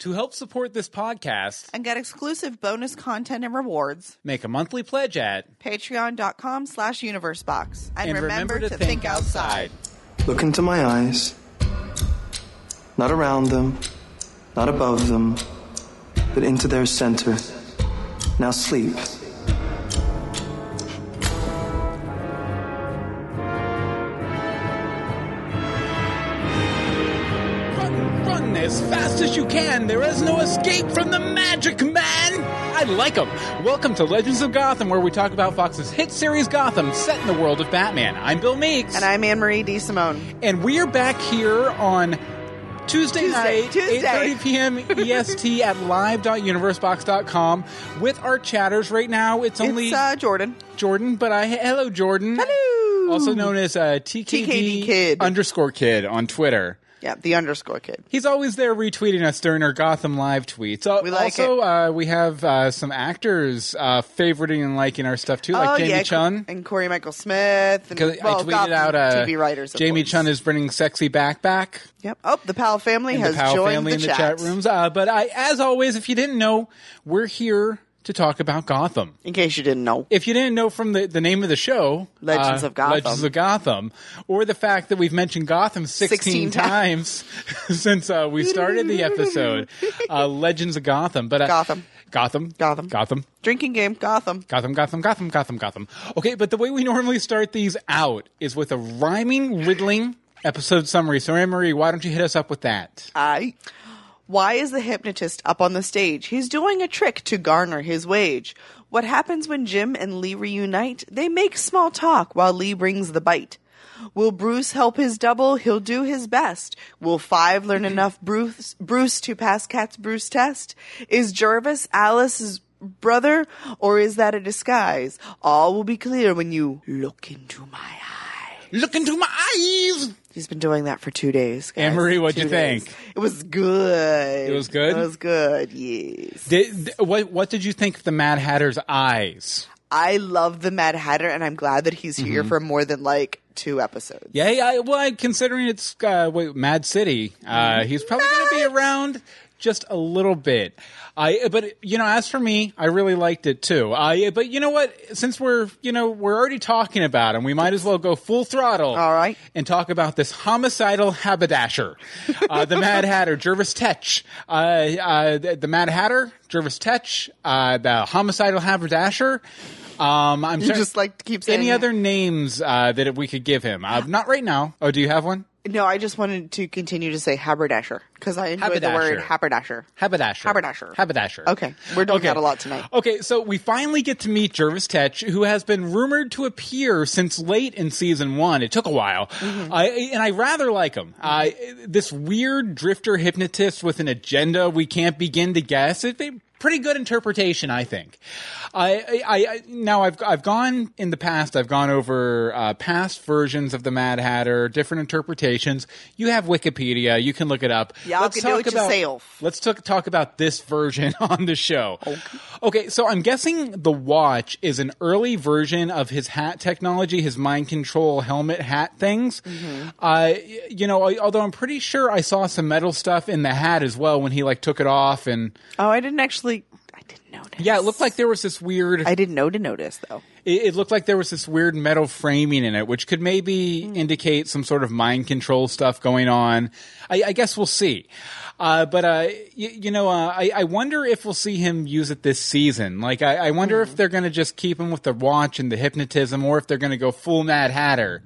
To help support this podcast, and get exclusive bonus content and rewards. make a monthly pledge at Patreon.com slash universebox. And, and remember, to, think, outside. Look into my eyes. Not around them, not above them, but into their center. Now sleep. Fast as you can. There is no escape from the magic man. I like him. Welcome to Legends of Gotham, where we talk about Fox's hit series Gotham, set in the world of Batman. I'm Bill Meeks, And I'm Anne Marie D. Simone. and we are back here on Tuesday, Tuesday, night, Tuesday. 8:30 p.m. EST at live.universebox.com with our chatters. Right now, it's only It's uh, Jordan. Jordan, but I hello Jordan, Hello. also known as uh, TKD, TKD Kid. underscore kid on Twitter. Yeah, the underscore kid. He's always there retweeting us during our Gotham Live tweets. Uh, We like also, Uh, we have uh, some actors uh, favoriting and liking our stuff too, like oh, Jamie yeah. Chung. And Cory Michael Smith. And, well, I tweeted Gotham out uh, TV writers. Jamie course. Chung is bringing sexy back back. Yep. Oh, the Powell family and has the Powell joined family the in the chat rooms. Uh, but I, as always, if you didn't know, we're here to talk about Gotham. In case you didn't know. If you didn't know from the, the name of the show, Legends uh, of Gotham. Legends of Gotham, or the fact that we've mentioned Gotham 16, 16 times since uh, we started the episode, uh, Legends of Gotham. But uh, Gotham. Gotham, Gotham. Gotham. Drinking game, Gotham. Gotham, Gotham, Gotham, Gotham, Gotham. Okay, but the way we normally start these out is with a rhyming, riddling episode summary. So, Anne Marie, why don't you hit us up with that? I. Why is the hypnotist up on the stage? He's doing a trick to garner his wage. What happens when Jim and Lee reunite? They make small talk while Lee brings the bite. Will Bruce help his double? He'll do his best. Will Five learn enough Bruce, Bruce to pass Cat's Bruce test? Is Jervis Alice's brother, or is that a disguise? All will be clear when you look into my eye. Look into my eyes! He's been doing that for two days. guys. Anne-Marie, what'd Two you days. think? It was good. It was good? It was good. Yes. Did, th- what, what did you think of the Mad Hatter's eyes? I love the Mad Hatter, and I'm glad that he's Mm-hmm. here for more than like two episodes. Yeah, yeah. Well, considering it's uh, wait, Mad City, uh, he's probably going to be around just a little bit. I, but you know, as for me, I really liked it too. I, but you know what? Since we're, you know, we're already talking about him, we might as well go full throttle. All right. And talk about this homicidal haberdasher, uh, the Mad Hatter, Jervis Tetch, uh, uh, the, the Mad Hatter, Jervis Tetch, uh, the homicidal haberdasher. Um, I'm You sorry- just like to keep saying any other names uh, that we could give him? Uh, not right now. Oh, do you have one? No, I just wanted to continue to say haberdasher because I enjoy the word haberdasher. Haberdasher. Haberdasher. Haberdasher. Okay, we're doing that a lot tonight. Okay, so we finally get to meet Jervis Tetch, who has been rumored to appear since late in season one. It took a while, Mm-hmm. I, and I rather like him. Uh, this weird drifter hypnotist with an agenda we can't begin to guess. It's a pretty good interpretation, I think. I, I, I now I've I've gone in the past. I've gone over uh, past versions of the Mad Hatter, different interpretations. You have Wikipedia. You can look it up. Y'all can do it yourself. Let's talk talk about this version on the show. Okay. so I'm guessing the watch is an early version of his hat technology, his mind control helmet hat things. Mm-hmm. Uh, you know, although I'm pretty sure I saw some metal stuff in the hat as well when he like took it off, and Oh, I didn't actually. I didn't notice. yeah, it looked like there was this weird. I didn't know to notice though. it, it looked like there was this weird metal framing in it, which could maybe Hmm. indicate some sort of mind control stuff going on. I, I guess we'll see. Uh, but uh, y- you know, uh, I, I wonder if we'll see him use it this season. Like, I, I wonder Hmm. if they're going to just keep him with the watch and the hypnotism, or if they're going to go full Mad Hatter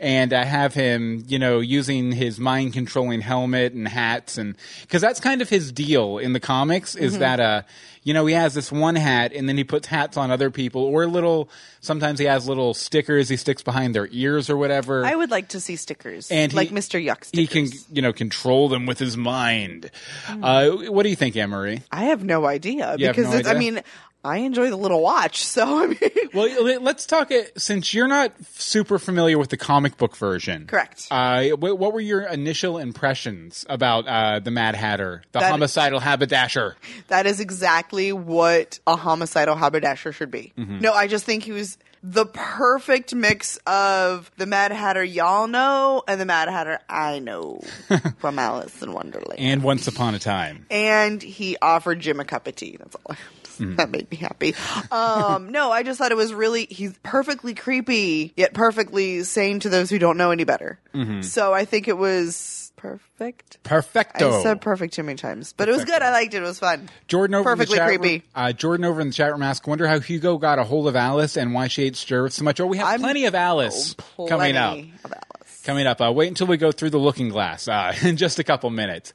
and I have him, you know, using his mind controlling helmet and hats, and because that's kind of his deal in the comics is Mm-hmm. that, uh, you know, he has this one hat, and then he puts hats on other people, or little. Sometimes he has little stickers he sticks behind their ears or whatever. I would like to see stickers, and like he- Mr. Yuck He can, you know, control them with his mind. Uh, what do you think, Marie? I have no idea You because no it's, I mean, I enjoy the little watch, so I mean, Well, let- let's talk it since you're not super familiar with the comic book version. Correct. Uh, what, what were your initial impressions about uh, the Mad Hatter, the That- homicidal haberdasher? that is exactly what a homicidal haberdasher should be. Mm-hmm. No, I just think he was the perfect mix of the Mad Hatter y'all know and the Mad Hatter I know from Alice in Wonderland. And Once Upon a Time. and he offered Jim a cup of tea. That's all. Mm. That made me happy. Um, no, I just thought it was really he's perfectly creepy yet perfectly sane to those who don't know any better. Mm-hmm. So I think it was perfect. Perfecto. I said perfect too many times, but it was good. I liked it. It was fun. Jordan over perfectly in the chat creepy. Room, uh, Jordan over in the chat room asked, "Wonder how Hugo got a hold of Alice and why she hates Jervis so much." Oh, we have I'm- plenty of Alice Oh, coming up. Of Alice. Coming up. Uh, wait until we go through the looking glass uh, in just a couple minutes.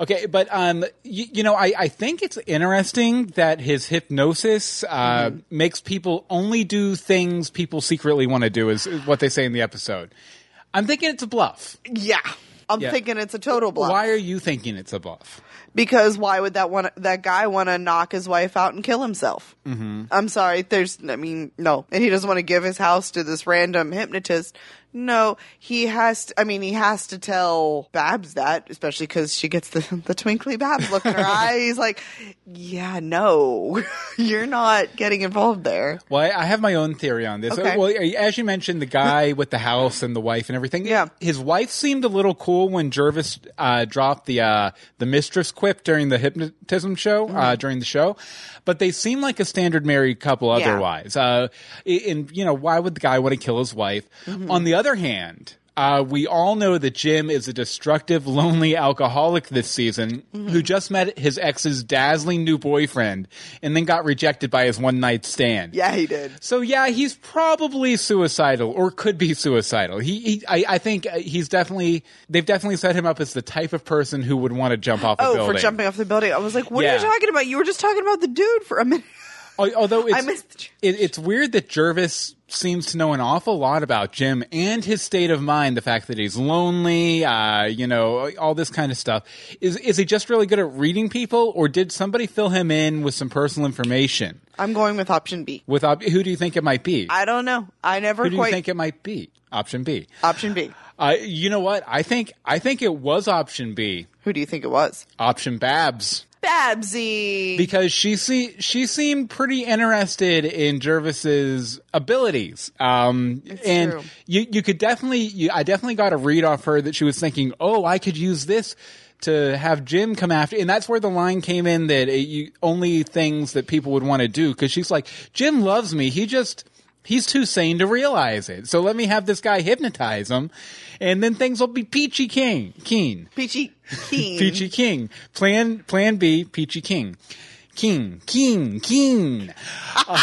Okay, but um, you, you know, I, I think it's interesting that his hypnosis uh, Mm-hmm. makes people only do things people secretly want to do. Is, what they say in the episode. I'm thinking it's a bluff. Yeah. I'm Yeah. thinking it's a total bluff. Why are you thinking it's a bluff? Because why would that one that guy want to knock his wife out and kill himself? Mm-hmm. I'm sorry. There's, I mean, no, and he doesn't want to give his house to this random hypnotist. No, he has. To, I mean, he has to tell Babs that, especially because she gets the the twinkly Babs look in her eye. He's like, "Yeah, no, you're not getting involved there." Well, I I have my own theory on this. Okay. Well, as you mentioned, the guy with the house and the wife and everything. Yeah. his wife seemed a little cool when Jervis uh, dropped the uh, the mistress quip during the hypnotism show Mm-hmm. uh, during the show, but they seem like a standard married couple Yeah. otherwise. Uh, and you know, why would the guy want to kill his wife? Mm-hmm. On the other hand. Uh, we all know that Jim is a destructive, lonely alcoholic this season Mm-hmm. who just met his ex's dazzling new boyfriend and then got rejected by his one night stand. Yeah, he did. So yeah, he's probably suicidal or could be suicidal. He, he I, I think uh, he's definitely they've definitely set him up as the type of person who would want to jump off a Oh, building. for jumping off the building, I was like, "What are you talking about? You were just talking about the dude for a minute." Al- Although it's, I missed- it, it's weird that Jervis seems to know an awful lot about Jim and his state of mind. The fact that he's lonely, uh, you know, all this kind of stuff. Is is he just really good at reading people, or did somebody fill him in with some personal information? I'm going with option B. With op- who do you think it might be? I don't know. I never who do you quite think it might be? Option B. option B. Uh, you know what? I think I think it was option B. Who do you think it was? Option Babs. Babsy. Because she see, she seemed pretty interested in Jervis's abilities. Um, and true. you you could definitely you, I definitely got a read off her that she was thinking, "Oh, I could use this to have Jim come after." And that's where the line came in that it, you, only things that people would want to do cuz she's like, "Jim loves me. He just He's too sane to realize it. So let me have this guy hypnotize him, and then things will be peachy king, keen. Peachy Keen. Peachy King. Plan Plan B, Peachy King. King, King, King. Uh,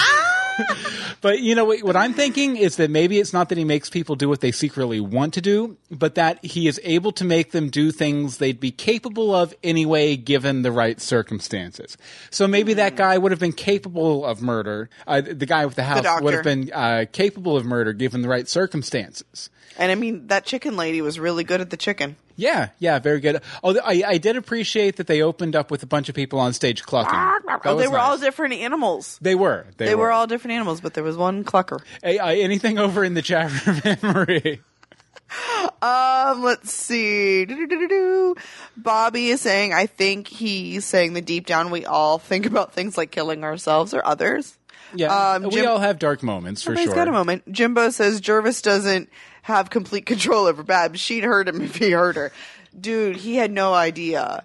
but you know what, what I'm thinking is that maybe it's not that he makes people do what they secretly want to do, but that he is able to make them do things they'd be capable of anyway, given the right circumstances. So maybe that guy would have been capable of murder. Uh, the guy with the house would have been uh, capable of murder given the right circumstances. And I mean, that chicken lady was really good at the chicken. Yeah, yeah, very good. Oh, I, I did appreciate that they opened up with a bunch of people on stage clucking. That Oh, they were all different animals. They were. They, They were all different animals, but there was one clucker. Hey, uh, anything over in the chat room, Marie? Um, let's see. Do-do-do-do-do. Bobby is saying, I think he's saying that deep down we all think about things like killing ourselves or others. Yeah, Um, we Jim- all have dark moments for Everybody's sure. got a moment. Jimbo says Jervis doesn't have complete control over Babs. She'd hurt him if he hurt her. Dude, he had no idea.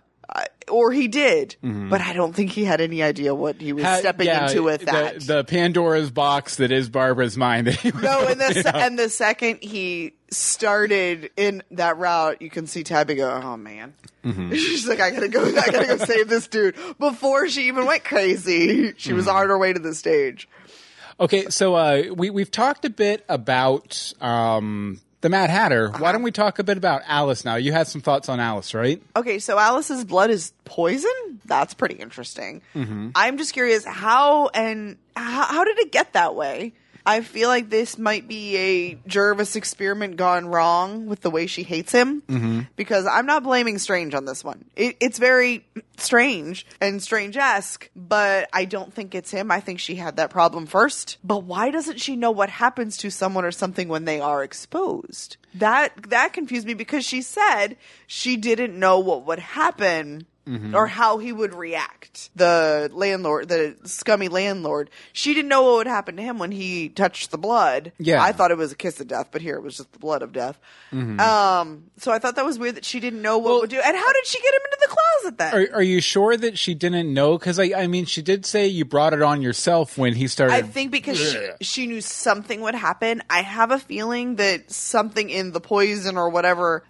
Or he did, but I don't think he had any idea what he was Mm-hmm. Stepping yeah, into with the- that. The, Pandora's box that is Barbara's mind. That he was No, and the se- and the second he started in that route, you can see Tabby go, "Oh man." Mm-hmm. She's like, "I gotta go, I gotta go save this dude." Before she even went crazy, she Mm-hmm. was on her way to the stage. Okay, so uh, we we've talked a bit about um, the Mad Hatter. Why don't we talk a bit about Alice now? You had some thoughts on Alice, right? Okay, so Alice's blood is poison. That's pretty interesting. Mm-hmm. I'm just curious how and how, how did it get that way? I feel like this might be a Jervis experiment gone wrong with the way she hates him. Mm-hmm. Because I'm not blaming Strange on this one. It, it's very strange and Strange esque, but I don't think it's him. I think she had that problem first. But why doesn't she know what happens to someone or something when they are exposed? That that confused me because she said she didn't know what would happen or how he would react. The landlord, the scummy landlord, she didn't know what would happen to him when he touched the blood. Yeah. I thought it was a kiss of death, but here it was just the blood of death. Mm-hmm. Um, so I thought that was weird that she didn't know what would do. And how did she get him into the closet then? Are, are you sure that she didn't know? Because I, I mean, she did say you brought it on yourself when he started. I think because she, she knew something would happen. I have a feeling that something in the poison or whatever,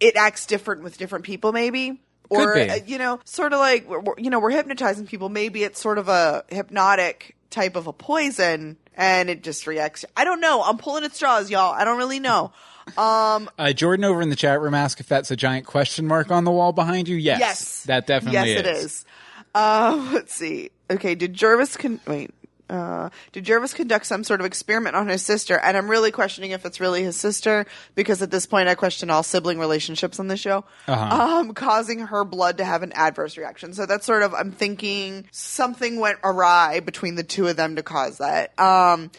it acts different with different people, maybe. Or, be. uh, you know, sort of like, you know, we're hypnotizing people. Maybe it's sort of a hypnotic type of a poison and it just reacts. I don't know. I'm pulling at straws, y'all. I don't really know. Um, Uh, Jordan over in the chat room asked if that's a giant question mark on the wall behind you. Yes, yes. that definitely yes, is. it is. Um, let's see. Okay, did Jervis con- wait? Uh, did Jervis conduct some sort of experiment on his sister? And I'm really questioning if it's really his sister because at this point I question all sibling relationships on the show. Uh-huh. Um, causing her blood to have an adverse reaction. So that's sort of I'm thinking something went awry between the two of them to cause that. Um,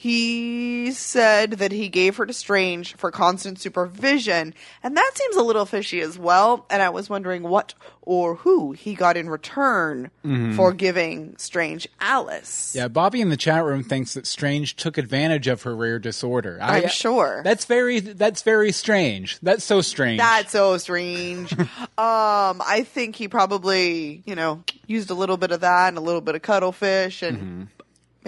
he said that he gave her to Strange for constant supervision, and that seems a little fishy as well. And I was wondering what or who he got in return for giving Strange Alice. Yeah, Bobby in the chat room thinks that Strange took advantage of her rare disorder. I- I'm sure. That's very that's very strange. That's so strange. That's so strange. um, I think he probably, you know, used a little bit of that and a little bit of cuttlefish and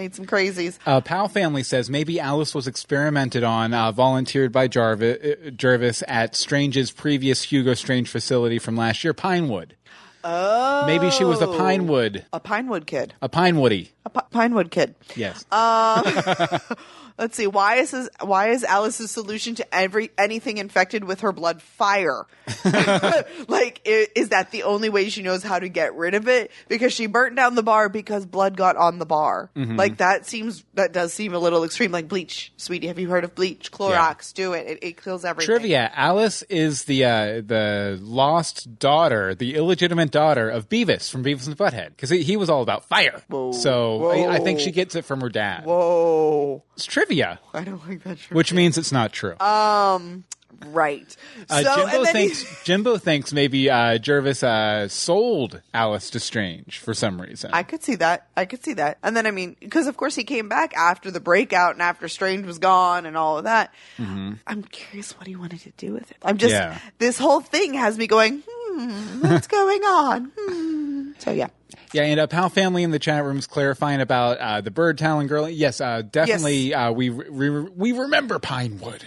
made some crazies. Uh, Pal family says maybe Alice was experimented on, uh, volunteered by Jarvis, uh, Jervis at Strange's previous Hugo Strange facility from last year, Pinewood. Oh, Maybe she was a Pinewood, a Pinewood kid, a Pinewoody. a Pi- Pinewood kid. Yes. Let's see. Why is his, why is Alice's solution to every anything infected with her blood fire? like, is that the only way she knows how to get rid of it? Because she burnt down the bar because blood got on the bar. Mm-hmm. Like that seems that does seem a little extreme. Like bleach, sweetie. Have you heard of bleach? Clorox, do it. It, it kills everything. Trivia: Alice is the uh, the lost daughter, the illegitimate daughter of Beavis from Beavis and Butthead, because he, he was all about fire. So I, I think she gets it from her dad. Whoa! It's trivia, I don't like that. True. which means it's not true. Um, right. Uh, so Jimbo and then he- thinks Jimbo thinks maybe uh, Jervis uh, sold Alice to Strange for some reason. I could see that. I could see that. And then, I mean, because of course he came back after the breakout and after Strange was gone and all of that. I'm curious what he wanted to do with it. I'm just, Yeah. this whole thing has me going, hmm, what's going on? Hmm. So, yeah. yeah, and uh, Pal family in the chat room is clarifying about uh, the bird talon girl. Yes, uh, definitely. Uh, we we we remember Pinewood.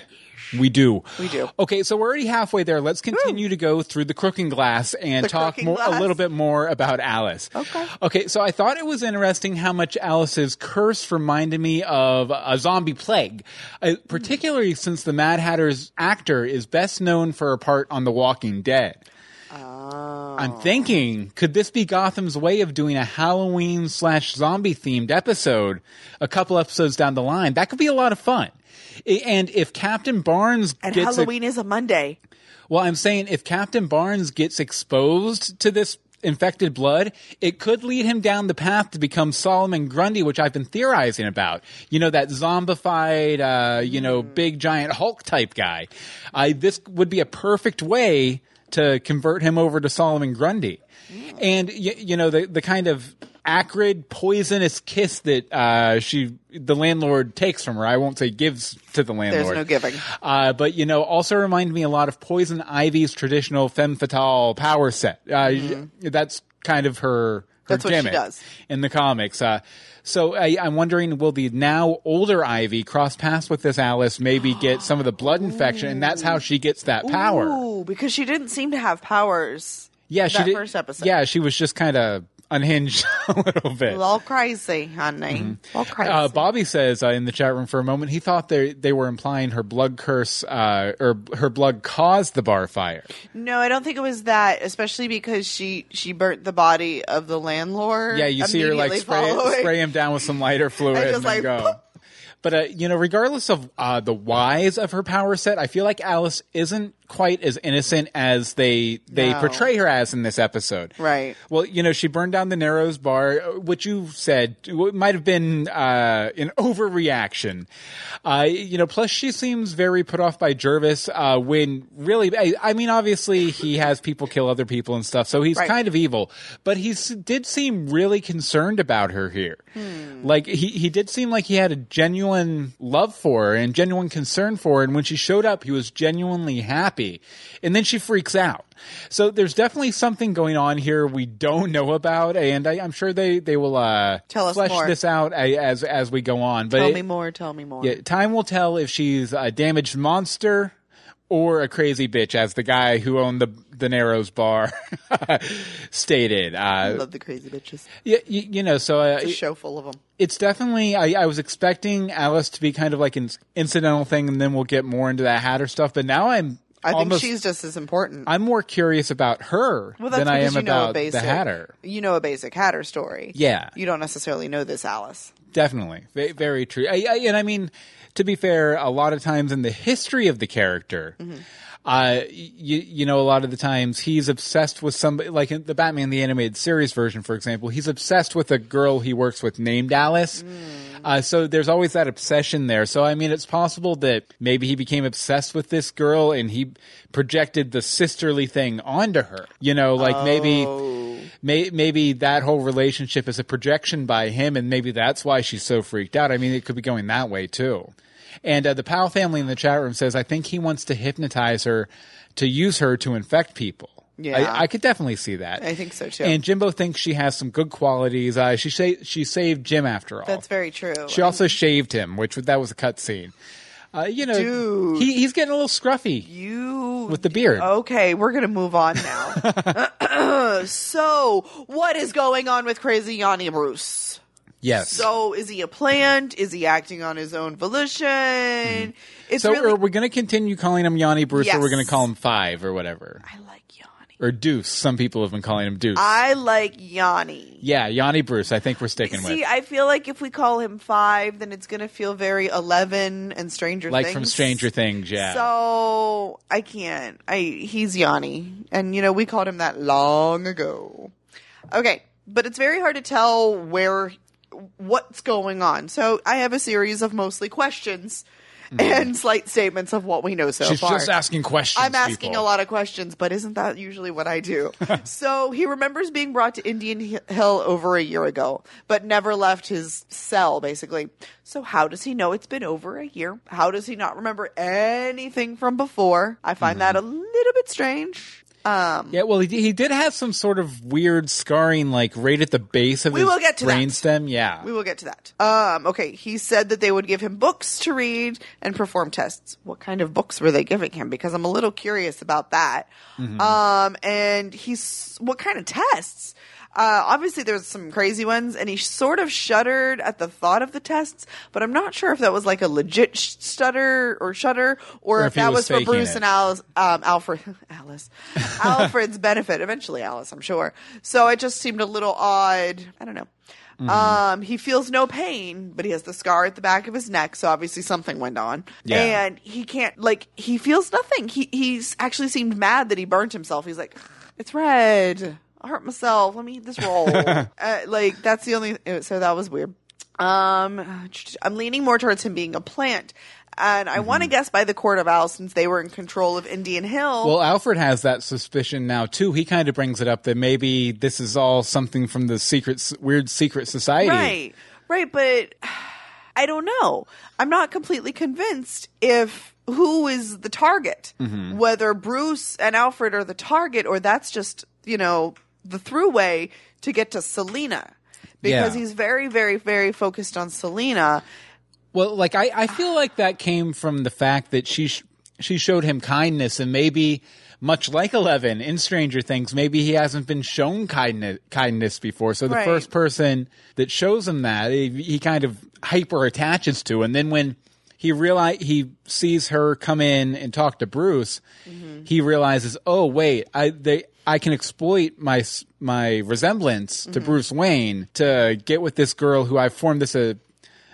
We do. We do. Okay, so we're already halfway there. Let's continue to go through the crooking glass and The talk more glass. a little bit more about Alice. Okay. Okay, so I thought it was interesting how much Alice's curse reminded me of a zombie plague, uh, particularly since the Mad Hatter's actor is best known for a part on The Walking Dead. Oh. I'm thinking, could this be Gotham's way of doing a Halloween slash zombie themed episode a couple episodes down the line? That could be a lot of fun. And if Captain Barnes And gets a- Halloween is a Monday. well, I'm saying if Captain Barnes gets exposed to this infected blood, it could lead him down the path to become Solomon Grundy, which I've been theorizing about. You know, that zombified, uh, you know, big giant Hulk type guy. I, this would be a perfect way to convert him over to Solomon Grundy. And, y- you know, the, the kind of acrid, poisonous kiss that, uh, she, the landlord takes from her. I won't say gives to the landlord. There's no giving. Uh, but you know, also remind me a lot of Poison Ivy's traditional femme fatale power set. Uh, That's kind of her. her. That's what she does. in the comics. So I, I'm wondering, will the now older Ivy cross paths with this Alice, maybe get some of the blood infection, and that's how she gets that power? Ooh, because she didn't seem to have powers. yeah, she that did. first episode. Yeah, she was just kind of unhinged a little bit. All crazy, honey. All crazy. Uh, Bobby says uh, in the chat room for a moment he thought they they were implying her blood curse uh, or her blood caused the bar fire. No, I don't think it was that, especially because she she burnt the body of the landlord. Yeah, you see her like spray, spray him down with some lighter fluid And and, like, go. poof. But uh, you know, regardless of uh, the whys of her power set, I feel like Alice isn't quite as innocent as they they No. portray her as in this episode. Right. Well, you know, she burned down the Narrows bar, uh, which you said might have been uh, an overreaction. Uh, you know, plus she seems very put off by Jervis uh, when really, I, I mean, obviously he has people kill other people and stuff, so he's Right. kind of evil. But he did seem really concerned about her here. Like he he did seem like he had a genuine love for her and genuine concern for her. And when she showed up, he was genuinely happy. And then she freaks out. So there's definitely something going on here we don't know about, and I, I'm sure they they will uh, Tell us flesh more. this out as as we go on. But Tell it- me more. Tell me more. yeah, time will tell if she's a damaged monster or a crazy bitch, as the guy who owned the the Narrows bar stated. I Uh, love the crazy bitches. yeah, you, you know, so uh, It's a show full of them. it's definitely I, I was expecting Alice to be kind of like an incidental thing, and then we'll get more into that Hatter stuff. But now I'm I think almost, she's just as important. I'm more curious about her well, that's than I am you know a about basic, the Hatter. You know a basic Hatter story. Yeah. You don't necessarily know this Alice. Definitely, very, very true. I, I, and I mean, to be fair, a lot of times in the history of the character, Mm-hmm. Uh, you, you know, a lot of the times he's obsessed with somebody, like in the Batman the animated series version, for example, he's obsessed with a girl he works with named Alice. Mm. Uh, so there's always that obsession there. So I mean, it's possible that maybe he became obsessed with this girl and he projected the sisterly thing onto her. You know, like maybe Oh. may, maybe that whole relationship is a projection by him, and maybe that's why she's so freaked out. I mean, it could be going that way too. And uh, the Powell family in the chat room says, I think he wants to hypnotize her to use her to infect people. Yeah. I, I could definitely see that. I think so, too. And Jimbo thinks she has some good qualities. Uh, she sa- she saved Jim after all. That's very true. She also shaved him, which that was a cut scene. Uh, you know, Dude. he, he's getting a little scruffy you with the beard. Okay, we're gonna move on now. so, what is going on with Crazy Yanni Bruce? Yes. So, is he a plant? Is he acting on his own volition? Mm-hmm. So really. are we going to continue calling him Yanni Bruce, or we're going to call him Five or whatever, I like Yanni. or Deuce? Some people have been calling him Deuce. I like Yanni. yeah, Yanni Bruce. I think we're sticking See, with See, I feel like if we call him five, then it's gonna feel very Eleven and Stranger like Things. Like from Stranger Things. Yeah. So I can't. I he's Yanni, and you know we called him that long ago. Okay, but it's very hard to tell where what's going on. So I have a series of mostly questions and slight statements of what we know so Mm-hmm. She's just asking questions. I'm asking people. a lot of questions, but isn't that usually what I do? so he remembers being brought to Indian Hill over a year ago, but never left his cell, basically. So how does he know it's been over a year? How does he not remember anything from before? I find that a Mm-hmm. little bit strange. Um, Yeah, well, he, he did have some sort of weird scarring, like right at the base of We his will get to that. brainstem. Yeah, we will get to that. Um, okay, he said that they would give him books to read and perform tests. What kind of books were they giving him? Because I'm a little curious about that. Um, and he's what kind of tests? Uh, obviously, there's some crazy ones, and he sort of shuddered at the thought of the tests, but I'm not sure if that was like a legit sh- stutter or shudder, or, Or if, if that was was, for Bruce it. and Alice, um, Alfred, Alice, Alfred's benefit. Eventually, Alice, I'm sure. So it just seemed a little odd. I don't know. Mm-hmm. Um, he feels no pain, but he has the scar at the back of his neck, so obviously something went on. Yeah. And he can't like he feels nothing. He he's actually seemed mad that he burnt himself. He's like, it's red. Hurt myself. Let me eat this roll. uh, like that's the only. So that was weird. Um, I'm leaning more towards him being a plant. And I Mm-hmm. want to guess by the Court of Owls since they were in control of Indian Hill. Well, Alfred has that suspicion now too. He kind of brings it up that maybe this is all something from the secret, weird secret society. Right, right, but I don't know. I'm not completely convinced if who is the target, Mm-hmm. whether Bruce and Alfred are the target, or that's just you know the throughway to get to Selina, because Yeah. he's very, very, very focused on Selina. Well, like I, I feel like that came from the fact that she sh- she showed him kindness, and maybe much like Eleven in Stranger Things, maybe he hasn't been shown kindness kindness before. So the Right. first person that shows him that, he, he kind of hyper attaches to, and then when he realize he sees her come in and talk to Bruce, mm-hmm. he realizes, oh wait, I they. I can exploit my my resemblance to Bruce Wayne to get with this girl who I formed this uh,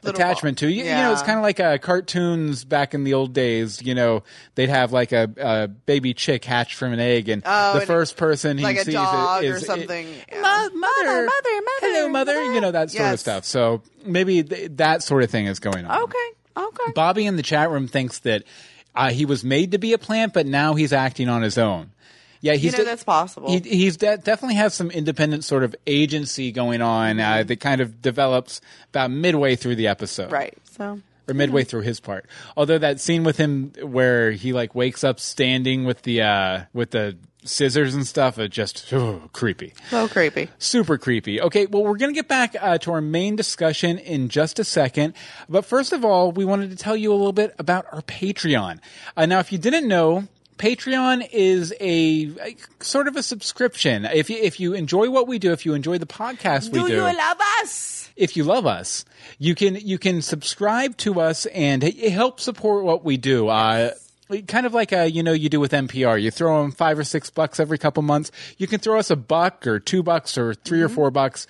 attachment ball. to. You, you know, it's kind of like uh, cartoons back in the old days. You know, they'd have like a, a baby chick hatched from an egg, and Oh, the and first person he like a sees dog is, or is- something. it- Yeah. "Ma- mother, Mother, mother, hello, mother, mother. You know that sort of stuff. So maybe th- that sort of thing is going on. Okay. Okay. Bobby in the chat room thinks that uh, he was made to be a plant, but now he's acting on his own. Yeah, he's you know that's possible. he, he's de- definitely has some independent sort of agency going on uh, that kind of develops about midway through the episode, right. So Or midway through his part. Although that scene with him where he like wakes up standing with the uh, with the scissors and stuff, are just oh, creepy so creepy. super creepy. Okay, well, we're going to get back uh, to our main discussion in just a second. But first of all, we wanted to tell you a little bit about our Patreon. Uh, now, if you didn't know, Patreon is a, a sort of a subscription. If you if you enjoy what we do, if you enjoy the podcast we Do do, you love us? if you love us, you can you can subscribe to us and help support what we do. Uh, kind of like uh, you know you do with NPR. You throw them five or six bucks every couple months. You can throw us a buck or two bucks or 3 or four bucks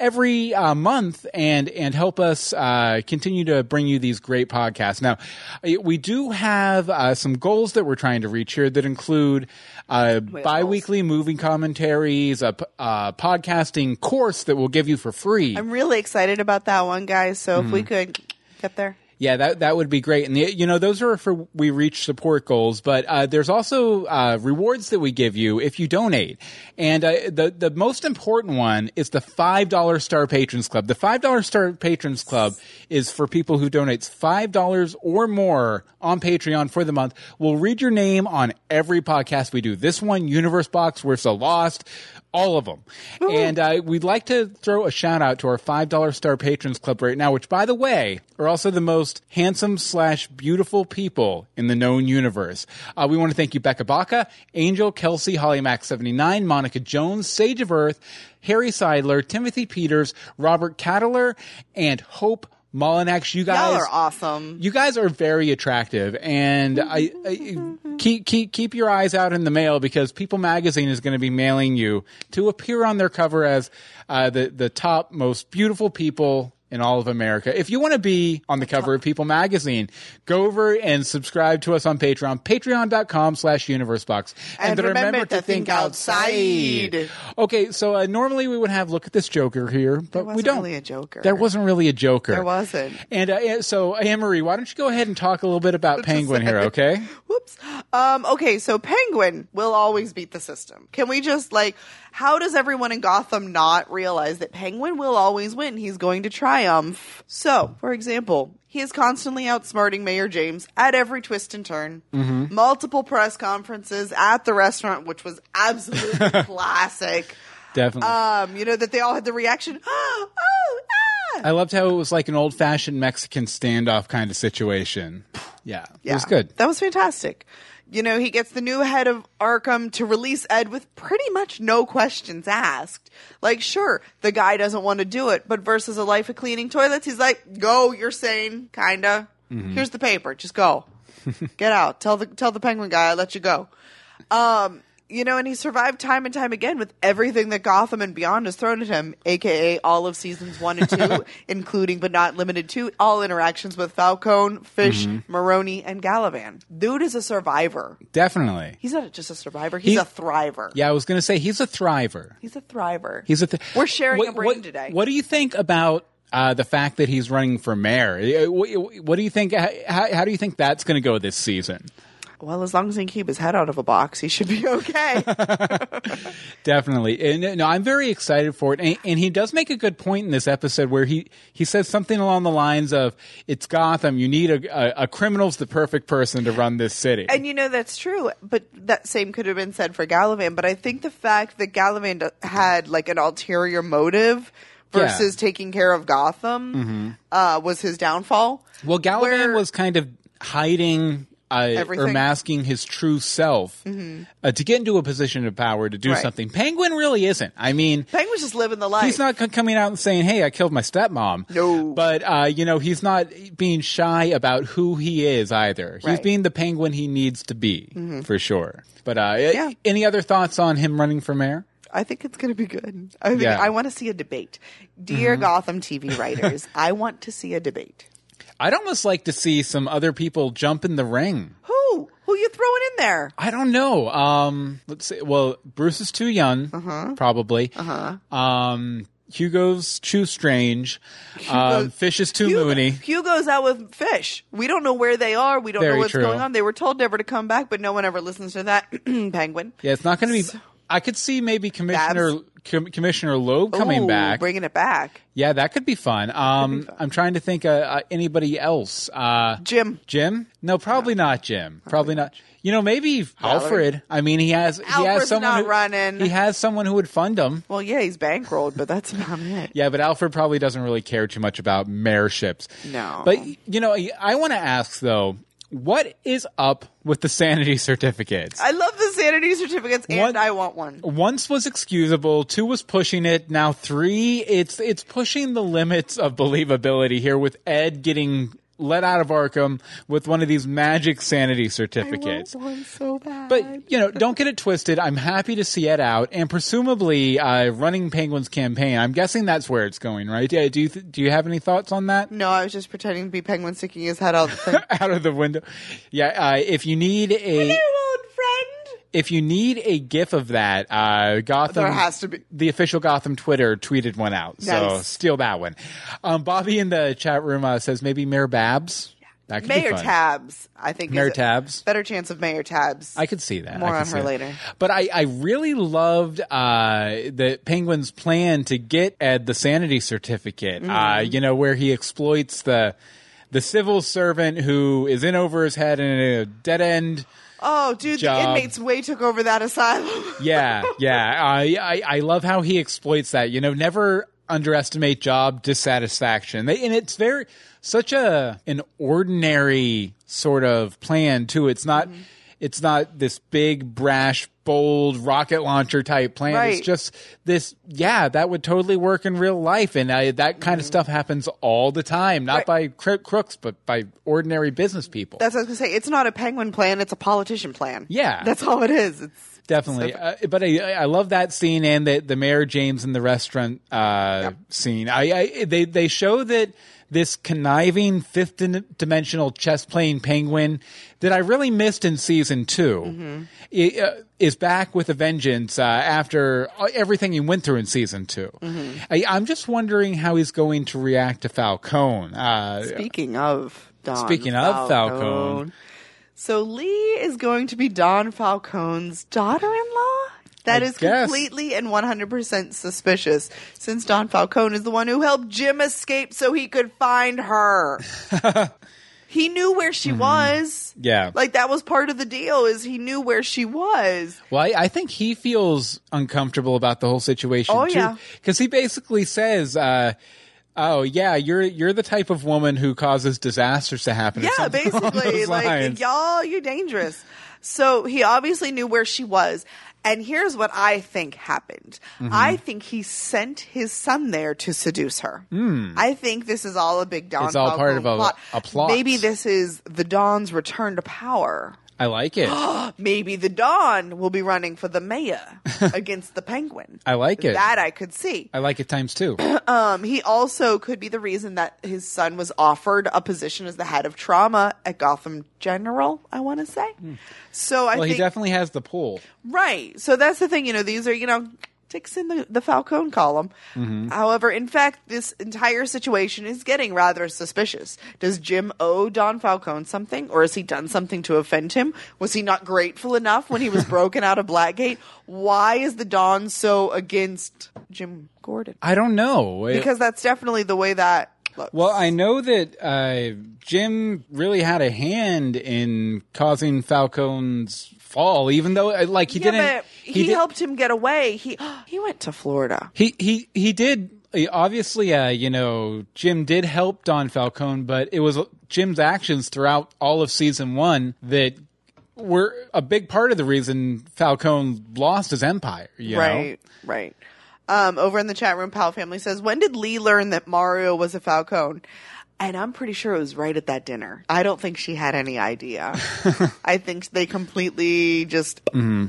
every uh, month and and help us uh, continue to bring you these great podcasts. Now, uh, we do have uh, some goals that we're trying to reach here that include uh, bi-weekly movie commentaries, a p- uh, podcasting course that we'll give you for free. I'm really excited about that one, guys. So if we could get there. Yeah, that that would be great. And the, you know, those are for we reach support goals, but uh, there's also uh, rewards that we give you if you donate. And uh, the the most important one is the five dollar Star Patrons Club. The five dollar Star Patrons Club is for people who donates five dollars or more on Patreon for the month. We'll read your name on every podcast we do. This one, Universe Box, We're So Lost. All of them. And uh, we'd like to throw a shout out to our $5 star patrons club right now, which, by the way, are also the most handsome slash beautiful people in the known universe. Uh, we want to thank you, Becca Baca, Angel, Kelsey, Holly Mac 79, Monica Jones, Sage of Earth, Harry Seidler, Timothy Peters, Robert Cattler, and Hope Molinax. You guys Y'all are awesome. you guys are very attractive, and I, I keep keep keep your eyes out in the mail because People Magazine is going to be mailing you to appear on their cover as uh, the the top most beautiful people in all of America. If you want to be on the cover of People Magazine, go over and subscribe to us on Patreon, patreon.com slash universebox. And remember to think outside. Okay, so uh, normally we would have look at this Joker here, but we don't. really a Joker. There wasn't really a Joker. There wasn't. And uh, so, Anne Marie, why don't you go ahead and talk a little bit about Penguin here, okay? Whoops. Um, okay, so Penguin will always beat the system. Can we just like, how does everyone in Gotham not realize that Penguin will always win? He's going to triumph. So, for example, he is constantly outsmarting Mayor James at every twist and turn. Mm-hmm. Multiple press conferences at the restaurant, which was absolutely classic. Definitely. Um, you know that they all had the reaction. Oh, oh, ah. I loved how it was like an old fashioned Mexican standoff kind of situation. Yeah, it was good. That was fantastic. You know, he gets the new head of Arkham to release Ed with pretty much no questions asked. Like, sure, the guy doesn't want to do it, but versus a life of cleaning toilets, he's like, "Go, you're sane, kinda. Mm-hmm. Here's the paper, just go, get out. Tell the tell the Penguin guy I let you go." Um, you know, and he survived time and time again with everything that Gotham and Beyond has thrown at him, aka all of seasons one and two, including but not limited to all interactions with Falcone, Fish, Mm-hmm. Maroni, and Galavan. Dude is a survivor. Definitely. He's not just a survivor; he's He- a thriver. Yeah, I was going to say he's a thriver. He's a thriver. He's a. Th- We're sharing what, a brain what- today. What do you think about uh, the fact that he's running for mayor? Uh, What, what do you think? How, how do you think that's going to go this season? Well, as long as he can keep his head out of a box, he should be okay. Definitely. And no, I'm very excited for it. And, and he does make a good point in this episode where he, he says something along the lines of, it's Gotham. You need a, a, a criminal's the perfect person to run this city. And you know that's true, but that same could have been said for Galavan. But I think the fact that Galavan had like an ulterior motive Yeah. versus taking care of Gotham uh, was his downfall. well, Galavan Where- was kind of hiding uh, or Mm-hmm. masking his true self uh, to get into a position of power to do Right. something. Penguin really isn't. I mean, Penguin's just living the life. He's not c- coming out and saying, "Hey, I killed my stepmom." No. but uh, you know, he's not being shy about who he is either. He's Right. Mm-hmm. being the penguin he needs to be for sure. But uh, Yeah. any other thoughts on him running for mayor? I think it's going to be good. I think Yeah. I want to see a debate. Dear Gotham TV writers, I want to see a debate. I'd almost like to see some other people jump in the ring. Who? Who you throwing in there? I don't know. Um, let's see. Well, Bruce is too young, Uh-huh. probably. Uh-huh. Um, Hugo's too strange. Um, Fish is too Hugo, moony. Hugo's out with fish. We don't know where they are. We don't Very know what's true. going on. They were told never to come back, but no one ever listens to that. Penguin. Yeah, it's not going to be. I could see maybe Commissioner Com- Commissioner Loeb coming Ooh, back. Bringing it back. yeah, that could be fun. Um, I'm trying to think uh, uh, anybody else. Uh, Jim. Jim? No, probably not Jim. Probably not. You know, maybe Alfred. I mean, he has he has Alfred's someone not who, running. He has someone who would fund him. Well, yeah, he's bankrolled, but that's about it. Yeah, but Alfred probably doesn't really care too much about mayorships. No. But you know, I want to ask though, what is up with the sanity certificates? I love the sanity certificates, and What- I want one. Once was excusable, two was pushing it, now three it's it's pushing the limits of believability here with Ed getting let out of Arkham with one of these magic sanity certificates. I want one so bad. But you know, don't get it twisted. I'm happy to see Ed out, and presumably uh, running Penguin's campaign. I'm guessing that's where it's going, right? Yeah. Do you th- do you have any thoughts on that? no, I was just pretending to be Penguin sticking his head out the thing. out of the window. Yeah. Uh, if you need a old friend. If you need a GIF of that, uh, Gotham There has to be. the official Gotham Twitter tweeted one out. So Nice. steal that one. Um, Bobby in the chat room uh, says maybe Mayor Babs. That could be Mayor. Tabs, I think. Mayor Tabs. Better chance of Mayor Tabs. I could see that. More I on her that. later. But I, I really loved uh, the Penguin's plan to get Ed the sanity certificate. Mm-hmm. Uh, you know where he exploits the the civil servant who is in over his head in a dead end. Oh, dude, Job. the inmates way took over that asylum. Yeah, yeah. I, I I love how he exploits that. You know, never underestimate job dissatisfaction. They, and it's very such a an ordinary sort of plan too. It's not Mm-hmm. It's not this big brash bold rocket launcher type plan. It's just this yeah, that would totally work in real life and uh, that kind of stuff happens all the time, not Mm-hmm. Right. by cro- crooks but by ordinary business people. That's what I was gonna say. It's not a penguin plan; it's a politician plan. Yeah. that's all it is. It's Definitely, uh, but I, I love that scene and the the Mayor James in the restaurant uh, scene. I, I they they show that this conniving fifth dimensional chess playing penguin that I really missed in season 2 i- uh, is back with a vengeance uh, after everything he went through in season 2 I, I'm just wondering how he's going to react to Falcone. Uh, Speaking of Don Speaking of Falcone. so Lee is going to be Don Falcone's daughter-in-law. That I is guess. completely and 100% suspicious, since Don Falcone is the one who helped Jim escape so he could find her. he knew where she was. Mm-hmm. Yeah. Like that was part of the deal is he knew where she was. Well, I, I think he feels uncomfortable about the whole situation Oh, too, yeah. because he basically says, uh, "Oh yeah, you're you're the type of woman who causes disasters to happen." Yeah, basically, like lines. y'all, you're dangerous. So he obviously knew where she was. And here's what I think happened. Mm-hmm. I think he sent his son there to seduce her. I think this is all a big Don. It's all part of a- a plot. Maybe this is the Don's return to power. I like it. Maybe the Don will be running for the mayor against the Penguin. I like it. That I could see. I like it times two. Um, he also could be the reason that his son was offered a position as the head of trauma at Gotham General. I want to say. So I Hmm. well, he definitely has the pull. right. So that's the thing. You know, these are you know ticks in the the Falcone column. Mm-hmm. However, in fact, this entire situation is getting rather suspicious. Does Jim owe Don Falcone something, or has he done something to offend him? Was he not grateful enough when he was broken out of Blackgate? Why is the Don so against Jim Gordon? I don't know because that's definitely the way that looks. Well, I know that uh, Jim really had a hand in causing Falcone's fall, even though uh, like he yeah, didn't. but he, did- helped him get away. He he went to Florida. He he he did uh, obviously. Uh, you know, Jim did help Don Falcone, but it was Jim's actions throughout all of season one that were a big part of the reason Falcone lost his empire. You know? Right, right. Um, over in the chat room, Pal Family says, "When did Lee learn that Mario was a Falcone?" And I'm pretty sure it was right at that dinner. I don't think she had any idea. I think they completely just mm-hmm.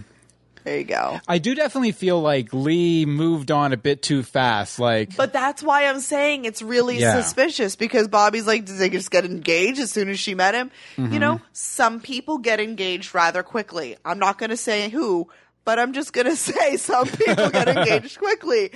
There you go. I do definitely feel like Lee moved on a bit too fast. Like, But that's why I'm saying it's really Yeah. suspicious because Bobby's like, did they just get engaged as soon as she met him? You know, mm-hmm. some people get engaged rather quickly. I'm not going to say who, but I'm just going to say some people get engaged quickly.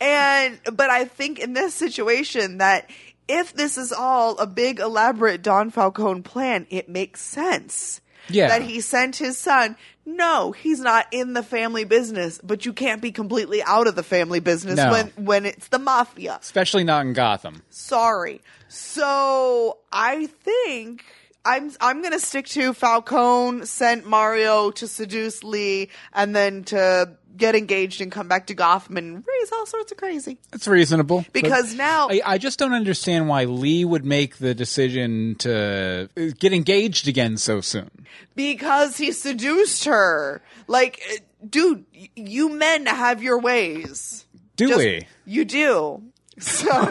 And, but I think in this situation that if this is all a big elaborate Don Falcone plan, it makes sense. Yeah. That he sent his son. No, he's not in the family business, but you can't be completely out of the family business No. when when it's the mafia. especially not in Gotham. Sorry. So I think I'm I'm gonna stick to Falcone sent Mario to seduce Lee and then to get engaged and come back to Gotham and raise all sorts of crazy. It's reasonable. Because now I, I just don't understand why Lee would make the decision to get engaged again so soon. because he seduced her. Like, dude, you men have your ways. Do Just- we? You do. So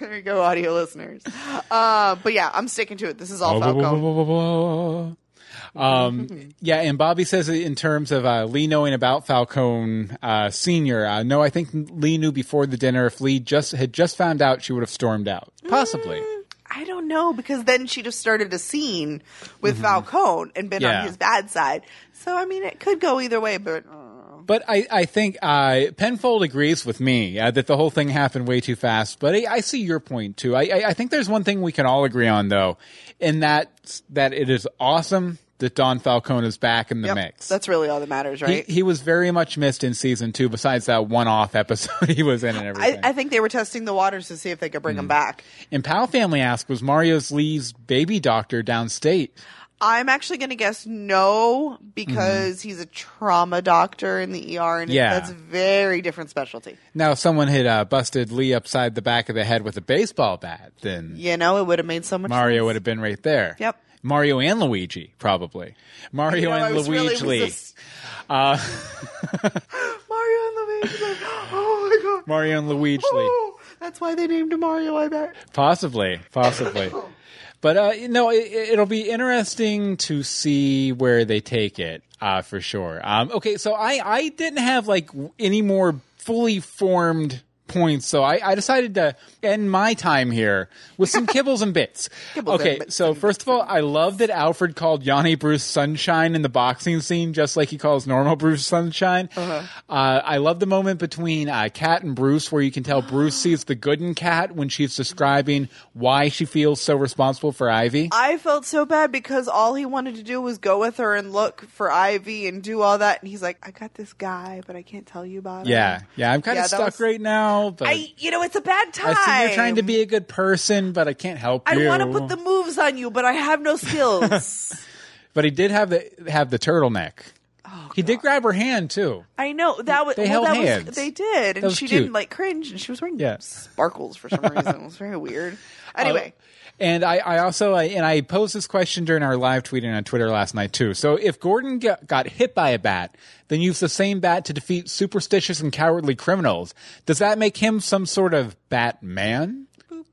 there you go, audio listeners. Uh, but yeah, I'm sticking to it. This is all Falcone. Um, yeah, and Bobby says in terms of uh, Lee knowing about Falcone uh, Senior. Uh, no, I think Lee knew before the dinner. If Lee just had just found out, she would have stormed out. Possibly. I don't know because then she just started a scene with Falcone and been Mm-hmm. Yeah. on his bad side. So I mean, it could go either way, but uh, But I, I think uh, Penfold agrees with me uh, that the whole thing happened way too fast. But I, I see your point too. I, I, I think there's one thing we can all agree on though, in that that it is awesome that Don Falcone is back in the yep, mix. that's really all that matters, right? he was very much missed in season two. Besides that one-off episode he was in and I, everything. I think they were testing the waters to see if they could Mm. bring him back. and Pal Family asked, was Mario's Lee's baby doctor downstate? I'm actually going to guess no because he's a trauma doctor in the ER, and Mm-hmm. Yeah. that's a very different specialty. Now, if someone had uh, busted Lee upside the back of the head with a baseball bat, then You know, it would have made so much Mario would have been right there. Yep. Mario and Luigi, probably. Mario know, and Luigi really resist- Mario and Luigi. like, Oh my god. Mario and Luigi. Oh, that's why they named him Mario, I bet. Possibly, possibly. But uh, you know, it, it'll be interesting to see where they take it, uh, for sure. Um, okay, so I I didn't have like any more fully formed points, so I, I decided to end my time here with some kibbles and bits. Kibbles and okay, bits so and first of all, I love that Alfred called Yanni Bruce Sunshine in the boxing scene, just like he calls normal Bruce Sunshine. uh I love the moment between uh, Cat and Bruce, where you can tell Bruce sees the good in Cat when she's describing why she feels so responsible for Ivy. I felt so bad because all he wanted to do was go with her and look for Ivy and do all that. And he's like, I got this guy, but I can't tell you about him. yeah, yeah, I'm kind Yeah, of stuck was- right now, but I, I, you know, it's a bad time. see you're trying to be a good person, but I can't help I you. want to put the moves on you, but I have no skills. But he did have the have the turtleneck. Oh, he did grab her hand too. I know that was They well, held that hands. Was, they did, and she cute. didn't like cringe, and she was wearing Yeah. sparkles for some reason. it was very weird. Oh, anyway, And I, I also, I, and I posed this question during our live tweeting on Twitter last night too. So if Gordon got, got hit by a bat, then use the same bat to defeat superstitious and cowardly criminals. Does that make him some sort of Batman?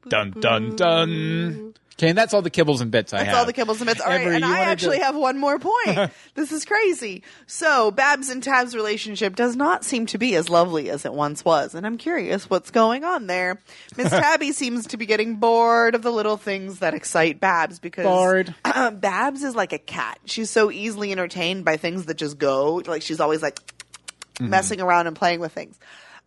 Dun dun dun. Okay, and that's all the kibbles and bits I That's have. That's all the kibbles and bits. All right, Amber, and I actually to- have one more point. this is crazy. So, Babs and Tab's relationship does not seem to be as lovely as it once was, and I'm curious what's going on there. Miss Tabby seems to be getting bored of the little things that excite Babs because Bored. Babs is like a cat. She's so easily entertained by things that just go. Like she's always like Mm-hmm. messing around and playing with things.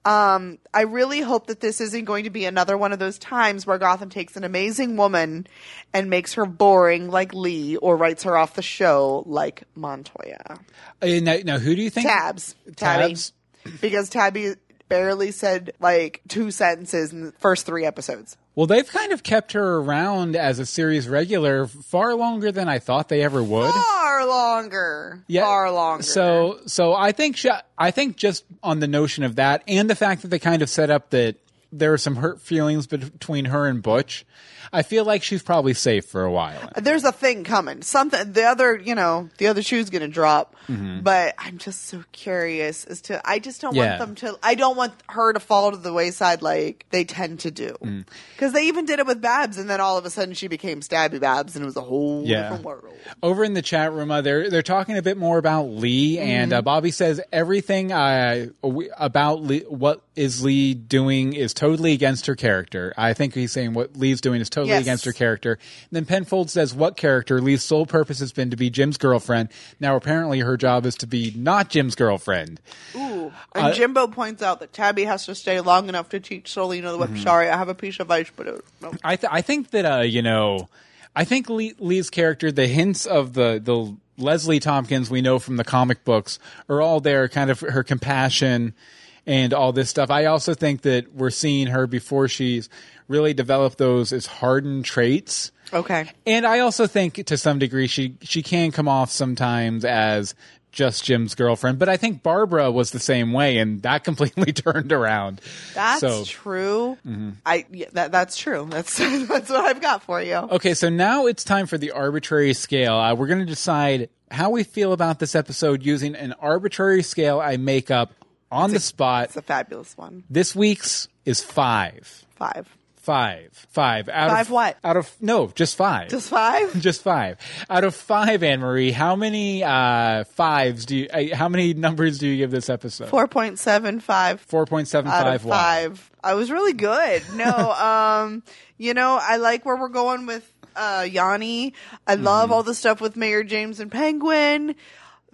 Um, I really hope that this isn't going to be another one of those times where Gotham takes an amazing woman and makes her boring like Lee or writes her off the show like Montoya. Uh, now, now, who do you think? Tabs. Tabby. Tabs? Because Tabby barely said like two sentences in the first three episodes. Well, they've kind of kept her around as a series regular far longer than I thought they ever would. Far longer. Yeah. Far longer. So, so I think sh- I think just on the notion of that, and the fact that they kind of set up that there are some hurt feelings between her and Butch. I feel like she's probably safe for a while. There's a thing coming. Something the other, you know, the other shoe's going to drop. Mm-hmm. But I'm just so curious as to I just don't Yeah. want them to I don't want her to fall to the wayside like they tend to do. Mm. Cuz they even did it with Babs and then all of a sudden she became Stabby Babs and it was a whole Yeah. different world. Over in the chat room, uh, they're they're talking a bit more about Lee, and uh, Bobby says everything uh, about Lee, what is Lee doing is totally against her character. I think he's saying what Lee's doing is totally Yes. against her character. And then Penfold says what character Lee's sole purpose has been to be Jim's girlfriend. Now apparently her job is to be not Jim's girlfriend. Ooh. And Uh, Jimbo points out that Tabby has to stay long enough to teach Selina the whip. Mm-hmm. Sorry, I have a piece of ice, but it, no. I th- I think that uh you know I think Lee- Lee's character the hints of the the Leslie Tompkins we know from the comic books are all there kind of her compassion and all this stuff. I also think that we're seeing her before she's really developed those as hardened traits. Okay. And I also think to some degree she she can come off sometimes as just Jim's girlfriend, but I think Barbara was the same way, and that completely turned around. That's So- mm-hmm. true. I yeah, that that's true. That's that's what I've got for you. Okay, so now it's time for the arbitrary scale. Uh, we're going to decide how we feel about this episode using an arbitrary scale I make up on the spot. It's a fabulous one. This week's is five. Five. Five. Five. Out Five of, what? Out of, no, just five. Just five? Just five. Out of five, Anne Marie, how many uh, fives do you, uh, how many numbers do you give this episode? Four point seven five 4.75 out five. I was really good. No, um, you know, I like where we're going with uh Yanni. I love all the stuff with Mayor James and Penguin.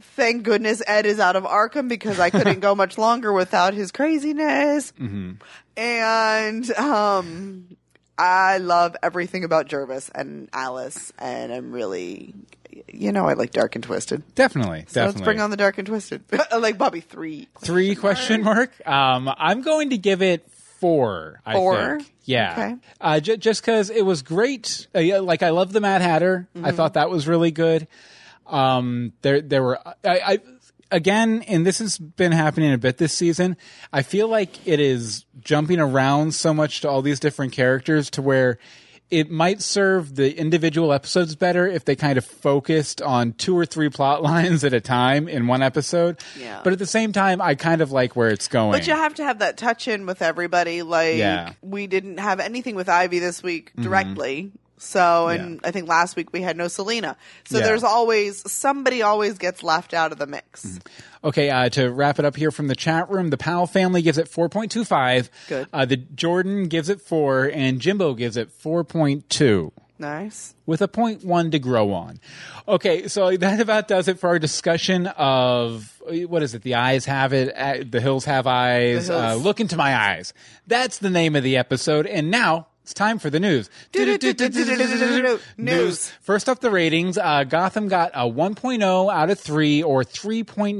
Thank goodness Ed is out of Arkham because I couldn't go much longer without his craziness. Mm-hmm. And um I love everything about Jervis and Alice and I'm really you know, I like Dark and Twisted. Definitely. So definitely. let's bring on the Dark and Twisted. I like Bobby three. Three question mark. Um, I'm going to give it four. I Four? Yeah. Okay. Uh, j- just because it was great. Uh, yeah, like I love the Mad Hatter. I Mm-hmm. thought that was really good. Um, there, there were. I, I again, and this has been happening a bit this season. I feel like it is jumping around so much to all these different characters to where. It might serve the individual episodes better if they kind of focused on two or three plot lines at a time in one episode. Yeah. But at the same time, I kind of like where it's going. But you have to have that touch in with everybody. Like Yeah. Mm-hmm. we didn't have anything with Ivy this week directly. So, and Yeah. I think last week we had no Selina. So Yeah. there's always somebody always gets left out of the mix. Mm-hmm. Okay, uh, to wrap it up here from the chat room, the Powell family gives it 4.25. Good. Uh, the Jordan gives it 4, and Jimbo gives it 4.2 Nice. with a point one to grow on. Okay, so that about does it for our discussion of what is it? The eyes have it. uh, The hills have eyes. Hills. Uh, look into my eyes. That's the name of the episode. And now it's time for the news. News. First up, the ratings. Uh, Gotham got a 1.0 out of three, or 3.9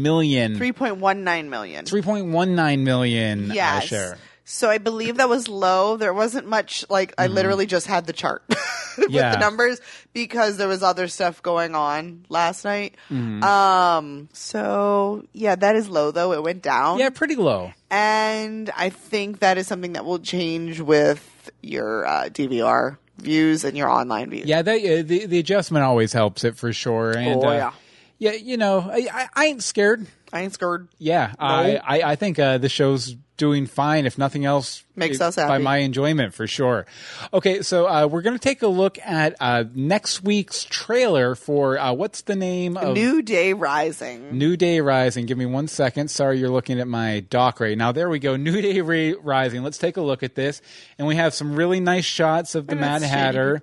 million. 3.19 million. 3.19 million. Uh, Yes. share. So I believe that was low. There wasn't much like I literally just had the chart with Mm-hmm. Yeah. the numbers because there was other stuff going on last night. Mm-hmm. Um so yeah, that is low though. It went down. Yeah, pretty low. And I think that is something that will change with your uh, DVR views and your online views. Yeah, uh, the the adjustment always helps it for sure. And, Oh, uh, yeah. yeah. You know, I, I, I ain't scared. I ain't scared. Yeah, I, I I think uh, the show's doing fine. If nothing else, Makes it- us happy by my enjoyment for sure. Okay, so uh, we're going to take a look at uh, next week's trailer for uh, what's the name of New Day Rising. New Day Rising. Give me one second. Sorry, you're looking at my doc right now. There we go. New Day Rising. Let's take a look at this. And we have some really nice shots of the Mad Hatter,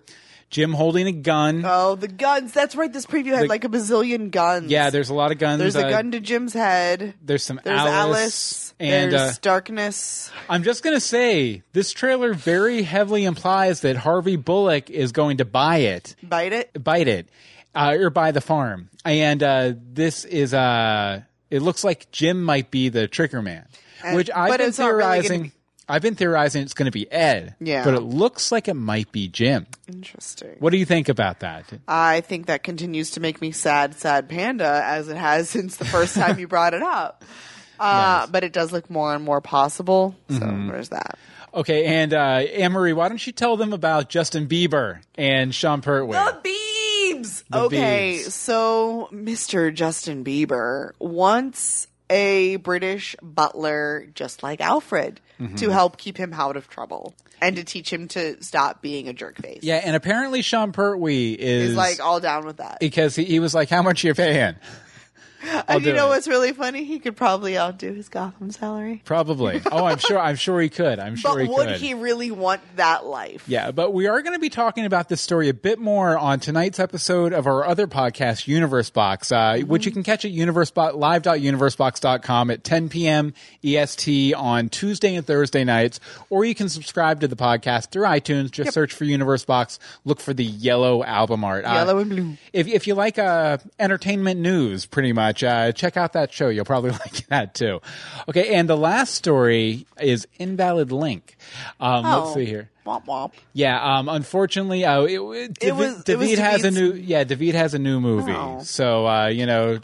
Jim holding a gun. Oh, the guns. That's right. This preview had The- like a bazillion guns. yeah, there's a lot of guns. There's a Uh, gun to Jim's head. There's some There's Alice, Alice. and there's uh, darkness. I'm just gonna say this trailer very heavily implies that Harvey Bullock is going to buy it, Bite it. bite it, uh, or buy the farm. And uh, this is uh, it looks like Jim might be the trigger man, And- which I've but been it's not really gonna theorizing. be- I've been theorizing it's going to be Ed, Yeah. but it looks like it might be Jim. Interesting. What do you think about that? I think that continues to make me sad, sad panda, as it has since the first time you brought it up. Uh, Nice. But it does look more and more possible. So Mm-hmm. there's that. Okay, and uh, Anne Marie, why don't you tell them about Justin Bieber and Sean Pertwee? The Biebs. The okay, Biebs. so Mr. Justin Bieber wants a British butler just like Alfred Mm-hmm. to help keep him out of trouble and to teach him to stop being a jerk face. yeah, and apparently Sean Pertwee is He's like all down with that. because he, he was like, "How much you paying?" And you know it. what's really funny? He could probably outdo his Gotham salary. Probably. Oh, I'm sure. I'm sure he could. I'm sure But he would could. he really want that life? Yeah, but we are going to be talking about this story a bit more on tonight's episode of our other podcast, Universe Box, uh, which you can catch at universebox, live.universebox.com at 10 p.m. EST on Tuesday and Thursday nights, or you can subscribe to the podcast through iTunes. Just search for Universe Box, look for the yellow album art. Uh, Yellow and blue. If, if you like uh, entertainment news, pretty much, uh, check out that show. You'll probably like that too. Okay, and the last story is Invalid Link. Um, Let's Oh. see here. Womp womp. Yeah, um, unfortunately, uh, it, it, David, was- it was David has a new yeah, David has a new movie. Oh. So uh, you know,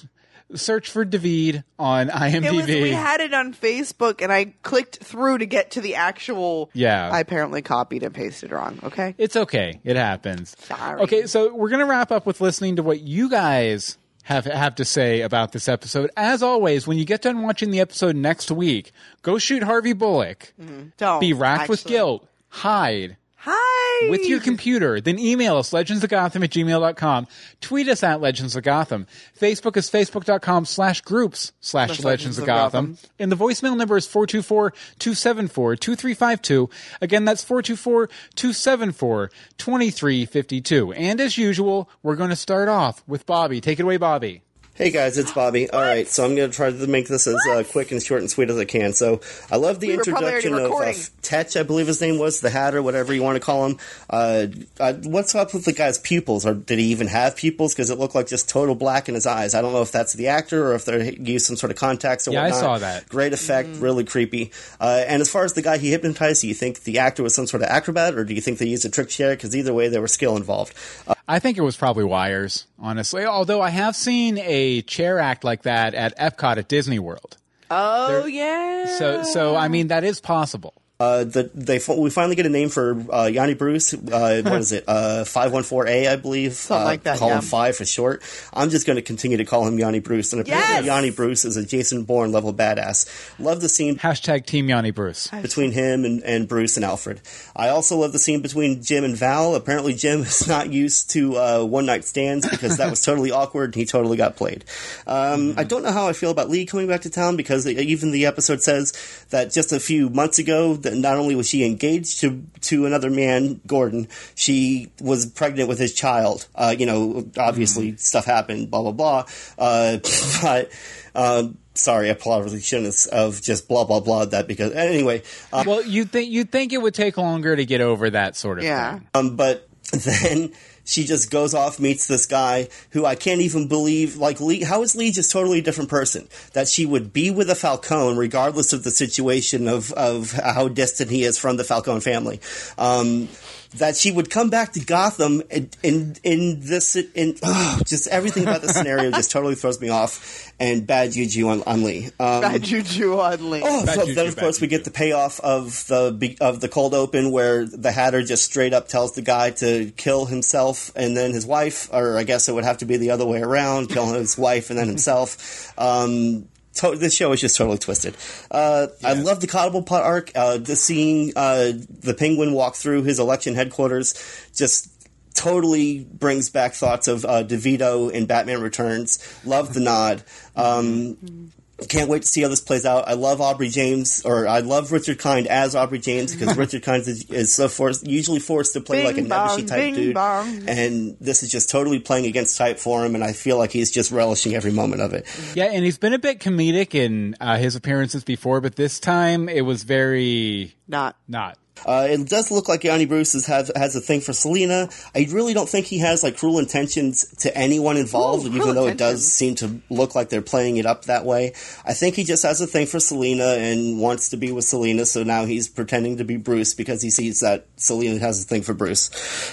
search for David on It was, IMDb. we had it on Facebook, and I clicked through to get to the actual. Yeah. I apparently copied and pasted wrong. Okay. it's okay. It happens. Sorry. Okay, so we're gonna wrap up with listening to what you guys have have to say about this episode. As always, when you get done watching the episode next week, go shoot Harvey Bullock. Mm-hmm. Don't Be racked with guilt. Hide. Hi. with your computer. Then email us, legendsofgotham at gmail.com. Tweet us at Legends of Gotham. Facebook is facebook.com slash groups slash Legends of. Gotham. And the voicemail number is 424-274-2352. Again, that's 424-274-2352. And as usual, we're going to start off with Bobby. Take it away, Bobby. Hey guys, it's Bobby. All right, so I'm going to try to make this as uh, quick and short and sweet as I can. So I love the We were probably already introduction of uh, recording. Tetch, I believe his name was, the Hatter, whatever you want to call him. Uh, uh, what's up with the guy's pupils? Or did he even have pupils? Because it looked like just total black in his eyes. I don't know if that's the actor or if they used some sort of contacts or Yeah, I whatnot. saw that. Great effect, Mm. really creepy. Uh, and as far as the guy he hypnotized, do you think the actor was some sort of acrobat, or do you think they used a trick chair? Because either way, there was skill involved. Uh, I think it was probably wires, honestly. Although I have seen a chair act like that at Epcot at Disney World. Oh yeah. So, so I mean, that is possible. Uh, the, they we finally get a name for uh, Yanni Bruce. Uh, what is it? Five one four A, I believe. Something uh, like that, Call yeah. him Five for short. I'm just going to continue to call him Yanni Bruce. And apparently, Yes! Yanni Bruce is a Jason Bourne level badass. Love the scene Hashtag Team Yanni Bruce. between him and, and Bruce and Alfred. I also love the scene between Jim and Val. Apparently, Jim is not used to uh, one night stands because that was totally awkward and he totally got played. Um, I don't know how I feel about Lee coming back to town because even the episode says that just a few months ago, that not only was she engaged to to another man, Gordon, she was pregnant with his child. Uh, you know, obviously stuff happened, blah blah blah. Uh, but. Um, sorry, I probably shouldn't have just blah blah blah that because anyway, uh, Well, you think you'd think it would take longer to get over that sort of Yeah. thing. um, but then she just goes off, meets this guy who I can't even believe. Like Lee, how is Lee just totally a different person? That she would be with a Falcone regardless of the situation of of how distant he is from the Falcone family. Um, that she would come back to Gotham in in, in this in oh, just everything about the scenario just totally throws me off and bad juju on, on Lee. Um, Bad juju on Lee. Oh, so juju, then of bad course we get the payoff of the of the cold open where the Hatter just straight up tells the guy to kill himself and then his wife, or I guess it would have to be the other way around, kill his wife and then himself. Um, to- this show is just totally twisted. Uh, I love the Cobblepot arc. Uh, the seeing uh, the Penguin walk through his election headquarters just totally brings back thoughts of uh, DeVito in Batman Returns. Love the nod. Um, can't wait to see how this plays out. I love Aubrey James, or I love Richard Kind as Aubrey James because Richard Kind is, is so forced, usually forced to play Bing like a bong, type bing dude, bong. and this is just totally playing against type for him. And I feel like he's just relishing every moment of it. Yeah, and he's been a bit comedic in uh, his appearances before, but this time it was very Not. not. Uh, it does look like Yanni Bruce is, has has a thing for Selina. I really don't think he has like cruel intentions to anyone involved, Ooh, even though it does seem to look like they're playing it up that way. I think he just has a thing for Selina and wants to be with Selina, so now he's pretending to be Bruce because he sees that Selina has a thing for Bruce.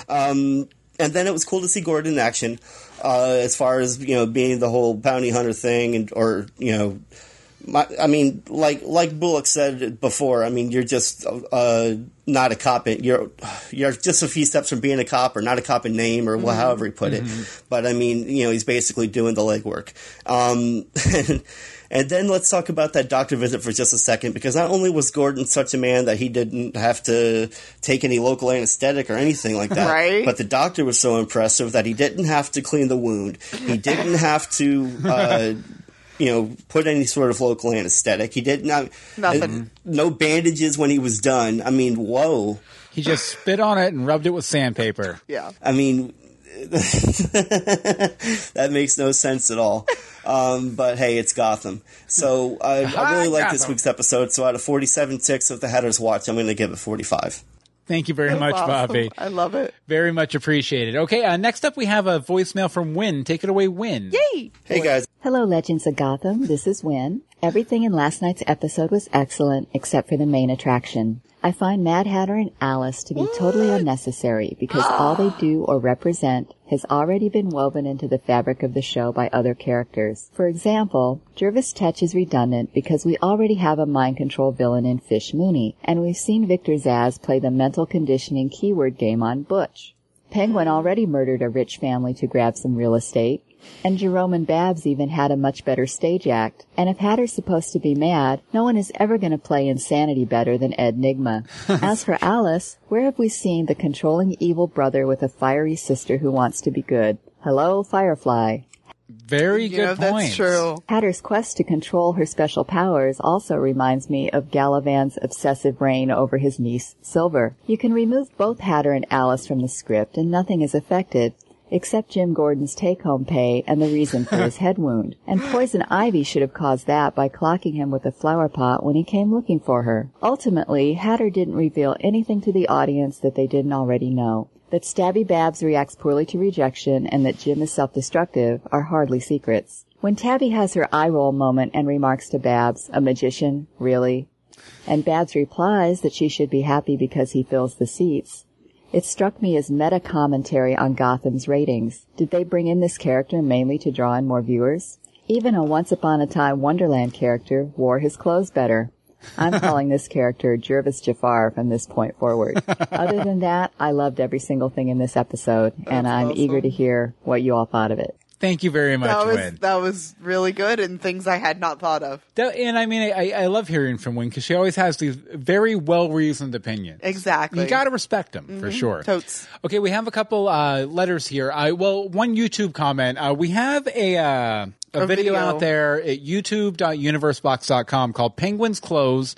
Um, and then it was cool to see Gordon in action. Uh, as far as you know, being the whole bounty hunter thing, and or you know, my, I mean, like like Bullock said before. I mean, you're just uh, not a cop. In, you're you're just a few steps from being a cop, or not a cop in name, or mm-hmm. however he put mm-hmm. it. But I mean, you know, he's basically doing the legwork. Um, and, and then let's talk about that doctor visit for just a second, because not only was Gordon such a man that he didn't have to take any local anesthetic or anything like that, right? but the doctor was so impressive that he didn't have to clean the wound. He didn't have to. Uh, you know, put any sort of local anesthetic. He did not nothing. Uh, no bandages when he was done. I mean, whoa. He just spit on it and rubbed it with sandpaper. Yeah. I mean, that makes no sense at all. Um, but hey, it's Gotham. So I, I really like this week's episode. So out of 47 ticks of the Hatter's Watch, I'm going to give it 45. Thank you very That's much, awesome. Bobby. I love it. Very much appreciated. Okay, uh, next up we have a voicemail from Win. Take it away, Win. Yay! Hey guys. Hello, Legends of Gotham. This is Win. Everything in last night's episode was excellent except for the main attraction. I find Mad Hatter and Alice to be totally unnecessary because all they do or represent has already been woven into the fabric of the show by other characters. For example, Jervis Tetch is redundant because we already have a mind control villain in Fish Mooney, and we've seen Victor Zsasz play the mental conditioning keyword game on Butch. Penguin already murdered a rich family to grab some real estate, and Jerome and Babs even had a much better stage act. And if Hatter's supposed to be mad, no one is ever going to play insanity better than Ed Nygma. As for Alice, where have we seen the controlling evil brother with a fiery sister who wants to be good? Hello, Firefly. Very you good know, That's true. Hatter's quest to control her special powers also reminds me of Galavan's obsessive reign over his niece, Silver. You can remove both Hatter and Alice from the script and nothing is affected, except Jim Gordon's take-home pay and the reason for his head wound. And Poison Ivy should have caused that by clocking him with a flower pot when he came looking for her. Ultimately, Hatter didn't reveal anything to the audience that they didn't already know. That Stabby Babs reacts poorly to rejection and that Jim is self-destructive are hardly secrets. When Tabby has her eye roll moment and remarks to Babs, a magician, really? And Babs replies that she should be happy because he fills the seats. It struck me as meta commentary on Gotham's ratings. Did they bring in this character mainly to draw in more viewers? Even a Once Upon a Time Wonderland character wore his clothes better. I'm calling this character Jervis Jafar from this point forward. Other than that, I loved every single thing in this episode, That's and I'm awesome. eager to hear what you all thought of it. Thank you very much, that was, Win. That was really good and things I had not thought of. And I mean, I, I love hearing from Win because she always has these very well reasoned opinions. Exactly. You got to respect them mm-hmm. for sure. Totes. Okay, we have a couple uh, letters here. Uh, well, one YouTube comment. Uh, we have a. Uh, a, a video, video, out there at youtube.universebox.com called Penguin's Clothes.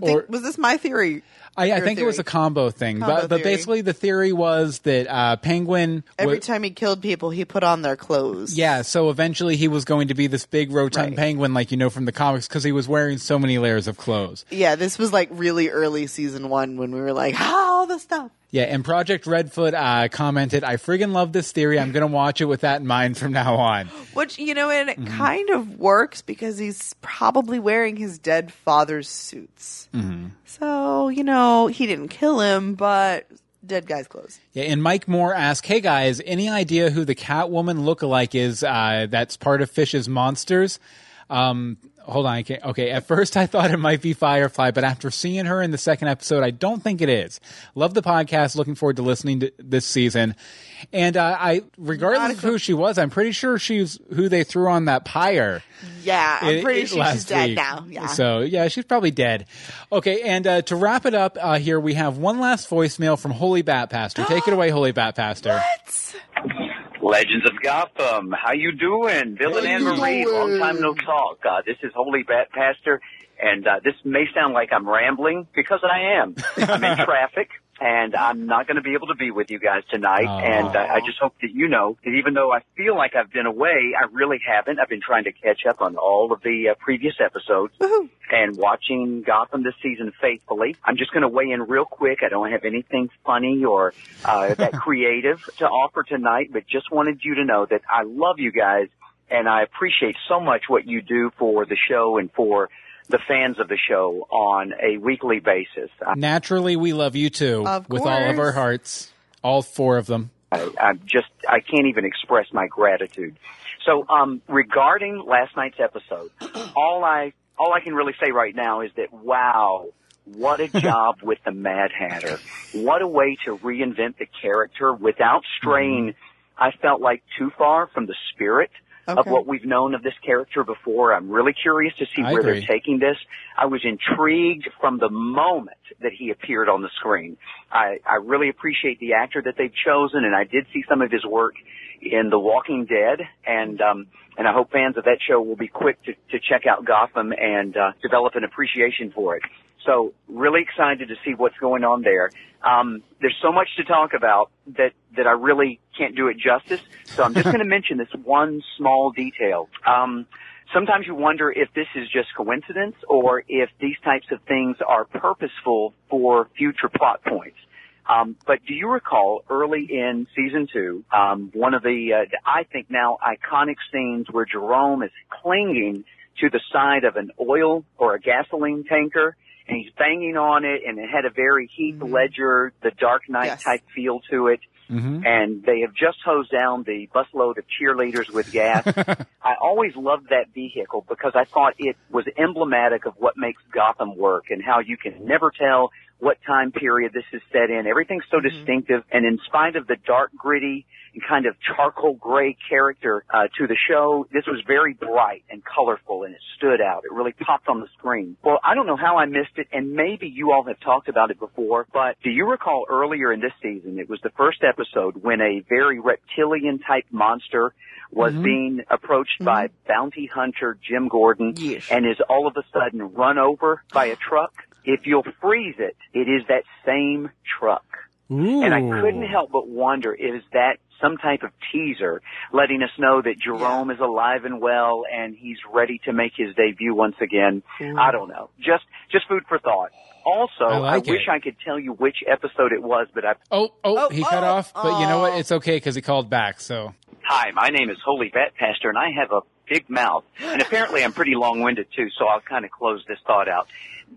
Or, was this my theory? I, I think theory. it was a combo thing, combo but but basically the theory was that uh, Penguin every time he killed people, he put on their clothes. Yeah, so eventually he was going to be this big rotund right. penguin, like you know from the comics, because he was wearing so many layers of clothes. Yeah, this was like really early season one when we were like, all the stuff. Yeah, and Project Redfoot uh, commented, "I friggin' love this theory. I'm gonna watch it with that in mind from now on." Which you know, and it mm-hmm. kind of works because he's probably wearing his dead father's suits. Mm-hmm. So you know, he didn't kill him, but dead guy's clothes. Yeah, and Mike Moore asked, "Hey guys, any idea who the Catwoman lookalike is? Uh, that's part of Fish's monsters." Um, hold on. Okay. At first, I thought it might be Firefly, but after seeing her in the second episode, I don't think it is. Love the podcast. Looking forward to listening to this season. And uh, I, regardless of who she was, I'm pretty sure she's who they threw on that pyre. Yeah, I'm pretty sure she's dead week. now. Yeah. So yeah, she's probably dead. Okay, and uh, to wrap it up uh, here, we have one last voicemail from Holy Bat Pastor. Take it away, Holy Bat Pastor. What? Legends of Gotham. How you doing? Bill and Anne Marie, long time no talk. Uh, this is Holy Bat Pastor, and uh, this may sound like I'm rambling because I am. I'm in traffic and I'm not going to be able to be with you guys tonight. Aww. And uh, I just hope that you know that even though I feel like I've been away, I really haven't. I've been trying to catch up on all of the uh, previous episodes and watching Gotham this season faithfully. I'm just going to weigh in real quick. I don't have anything funny or uh, that creative to offer tonight, but just wanted you to know that I love you guys and I appreciate so much what you do for the show and for the fans of the show on a weekly basis. Naturally, we love you too, with all of our hearts, all four of them. I, I'm just, I can't even express my gratitude. So, um, regarding last night's episode, all I, all I can really say right now is that wow, what a job with the Mad Hatter. What a way to reinvent the character without straying, I felt like too far from the spirit of what we've known of this character before. I'm really curious to see I where agree. they're taking this. I was intrigued from the moment that he appeared on the screen. I, I really appreciate the actor that they've chosen and I did see some of his work in The Walking Dead and, um, and I hope fans of that show will be quick to, to check out Gotham and, uh, develop an appreciation for it. So really excited to see what's going on there. Um, there's so much to talk about that, that I really can't do it justice. So I'm just going to mention this one small detail. Um, sometimes you wonder if this is just coincidence or if these types of things are purposeful for future plot points. Um, but do you recall early in season two, um, one of the, uh, I think now iconic scenes where Jerome is clinging to the side of an oil or a gasoline tanker and he's banging on it and it had a very Heath Ledger, the Dark Knight Yes. type feel to it. And they have just hosed down the busload of cheerleaders with gas. I always loved that vehicle because I thought it was emblematic of what makes Gotham work and how you can never tell what time period this is set in. Everything's so mm-hmm. distinctive and in spite of the dark, gritty, and kind of charcoal gray character uh, to the show, this was very bright and colorful and it stood out. It really popped on the screen. Well, I don't know how I missed it and maybe you all have talked about it before, but do you recall earlier in this season, it was the first episode when a very reptilian type monster was mm-hmm. being approached mm-hmm. by bounty hunter Jim Gordon Yes. and is all of a sudden run over by a truck. If you'll freeze it, it is that same truck. Ooh. And I couldn't help but wonder, is that some type of teaser letting us know that Jerome is alive and well and he's ready to make his debut once again? I don't know. Just, just food for thought. Also, I like wish. I could tell you which episode it was, but I, Oh, oh, Oh, he cut oh, off. But you know what? oh. It's okay because he called back. So Hi, my name is Holy Bat Pastor, and I have a big mouth. And apparently, I'm pretty long-winded too, so I'll kind of close this thought out.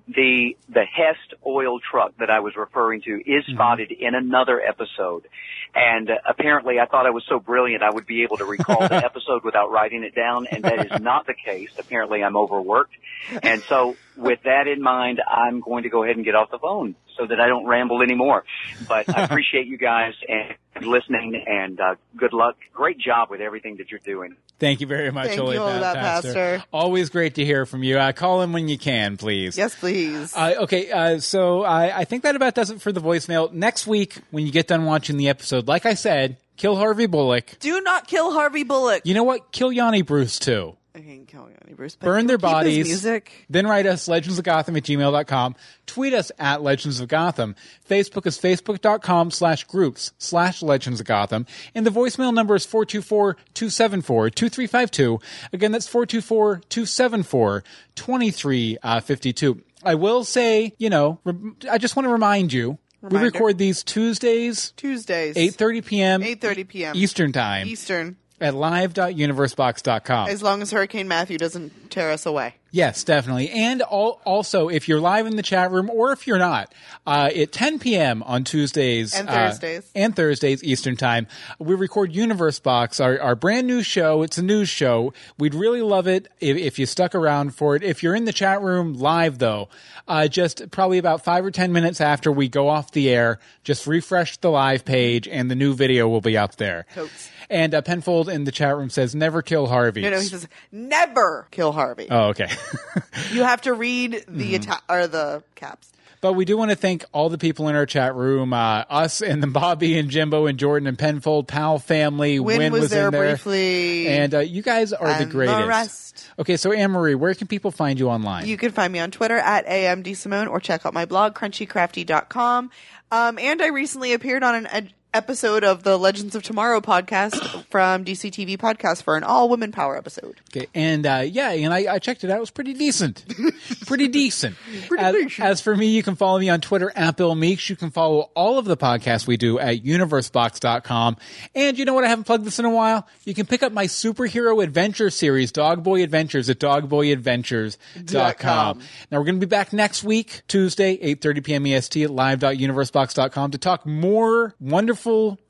The the Hest oil truck that I was referring to is spotted in another episode, and uh, apparently, I thought I was so brilliant I would be able to recall the episode without writing it down, and that is not the case. Apparently, I'm overworked, and so with that in mind, I'm going to go ahead and get off the phone so that I don't ramble anymore. But I appreciate you guys and listening, and uh, good luck. Great job with everything that you're doing. thank you very much, Thank Holy you, Holy Bat Bat Pastor. Pastor. Always great to hear from you. Uh, call him when you can, please. Yes, please. Uh, okay, uh, so I, I think that about does it for the voicemail. Next week, when you get done watching the episode, like I said, kill Harvey Bullock. Do not kill Harvey Bullock. You know what? Kill Yanni Bruce too. I can kill Yanni Bruce. but Burn their keep his bodies. Music. Then write us legendsofgotham at gmail.com. Tweet us at Legends of Gotham. Facebook is facebook.com slash groups slash Legends of Gotham. And the voicemail number is 424-274-2352. Again, that's 424-274-2352. I will say, you know, rem- I just want to remind you, we record these Tuesdays, Tuesdays. 8.30 p.m. 8:30 p.m. Eastern Time Eastern. At live.universebox.com. As long as Hurricane Matthew doesn't tear us away. Yes, definitely. And al- also, if you're live in the chat room or if you're not, uh, at 10 p.m. on Tuesdays And uh, Thursdays. and Thursdays Eastern Time, we record Universe Box, our, our brand new show. It's a news show. We'd really love it if, if you stuck around for it. If you're in the chat room live, though, uh, just probably about five or 10 minutes after we go off the air, just refresh the live page and the new video will be up there. Totes. And uh, Penfold in the chat room says, never kill Harvey. No, no, he says never kill Harvey. Oh, okay. You have to read the Mm-hmm. ita- or the caps. But we do want to thank all the people in our chat room, uh, us and then Bobby and Jimbo and Jordan and Penfold, Pal family. Win Win, was there there briefly. and uh, you guys are the And the greatest. rest. Okay, so Anne Marie, where can people find you online? You can find me on Twitter at amdsimone or check out my blog, crunchycrafty.com. Um, and I recently appeared on an ed- episode of the Legends of Tomorrow podcast from DCTV Podcast for an all women power episode. Okay, and uh, yeah, and I, I checked it out. It was pretty decent, pretty decent. pretty as, as for me, you can follow me on Twitter at Bill Meeks. You can follow all of the podcasts we do at UniverseBox.com. And you know what? I haven't plugged this in a while. You can pick up my superhero adventure series, Dog Boy Adventures, at DogBoyAdventures.com. Now we're going to be back next week, Tuesday, 8:30 p.m. EST at live.universebox.com to talk more wonderful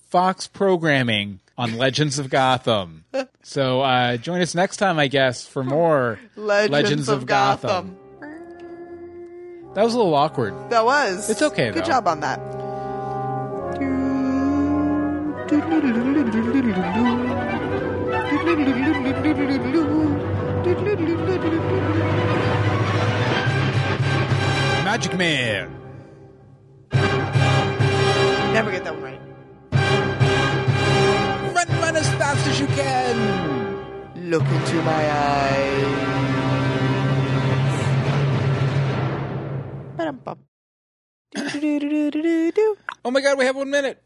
Fox programming on Legends of Gotham. So uh, join us next time, I guess, for more Legends, of, Gotham. That was a little awkward. That was. It's okay, Good though. job on that. Magic Man. Never get that one right. Run, run as fast as you can. Look into my eyes. Oh my god, we have one minute.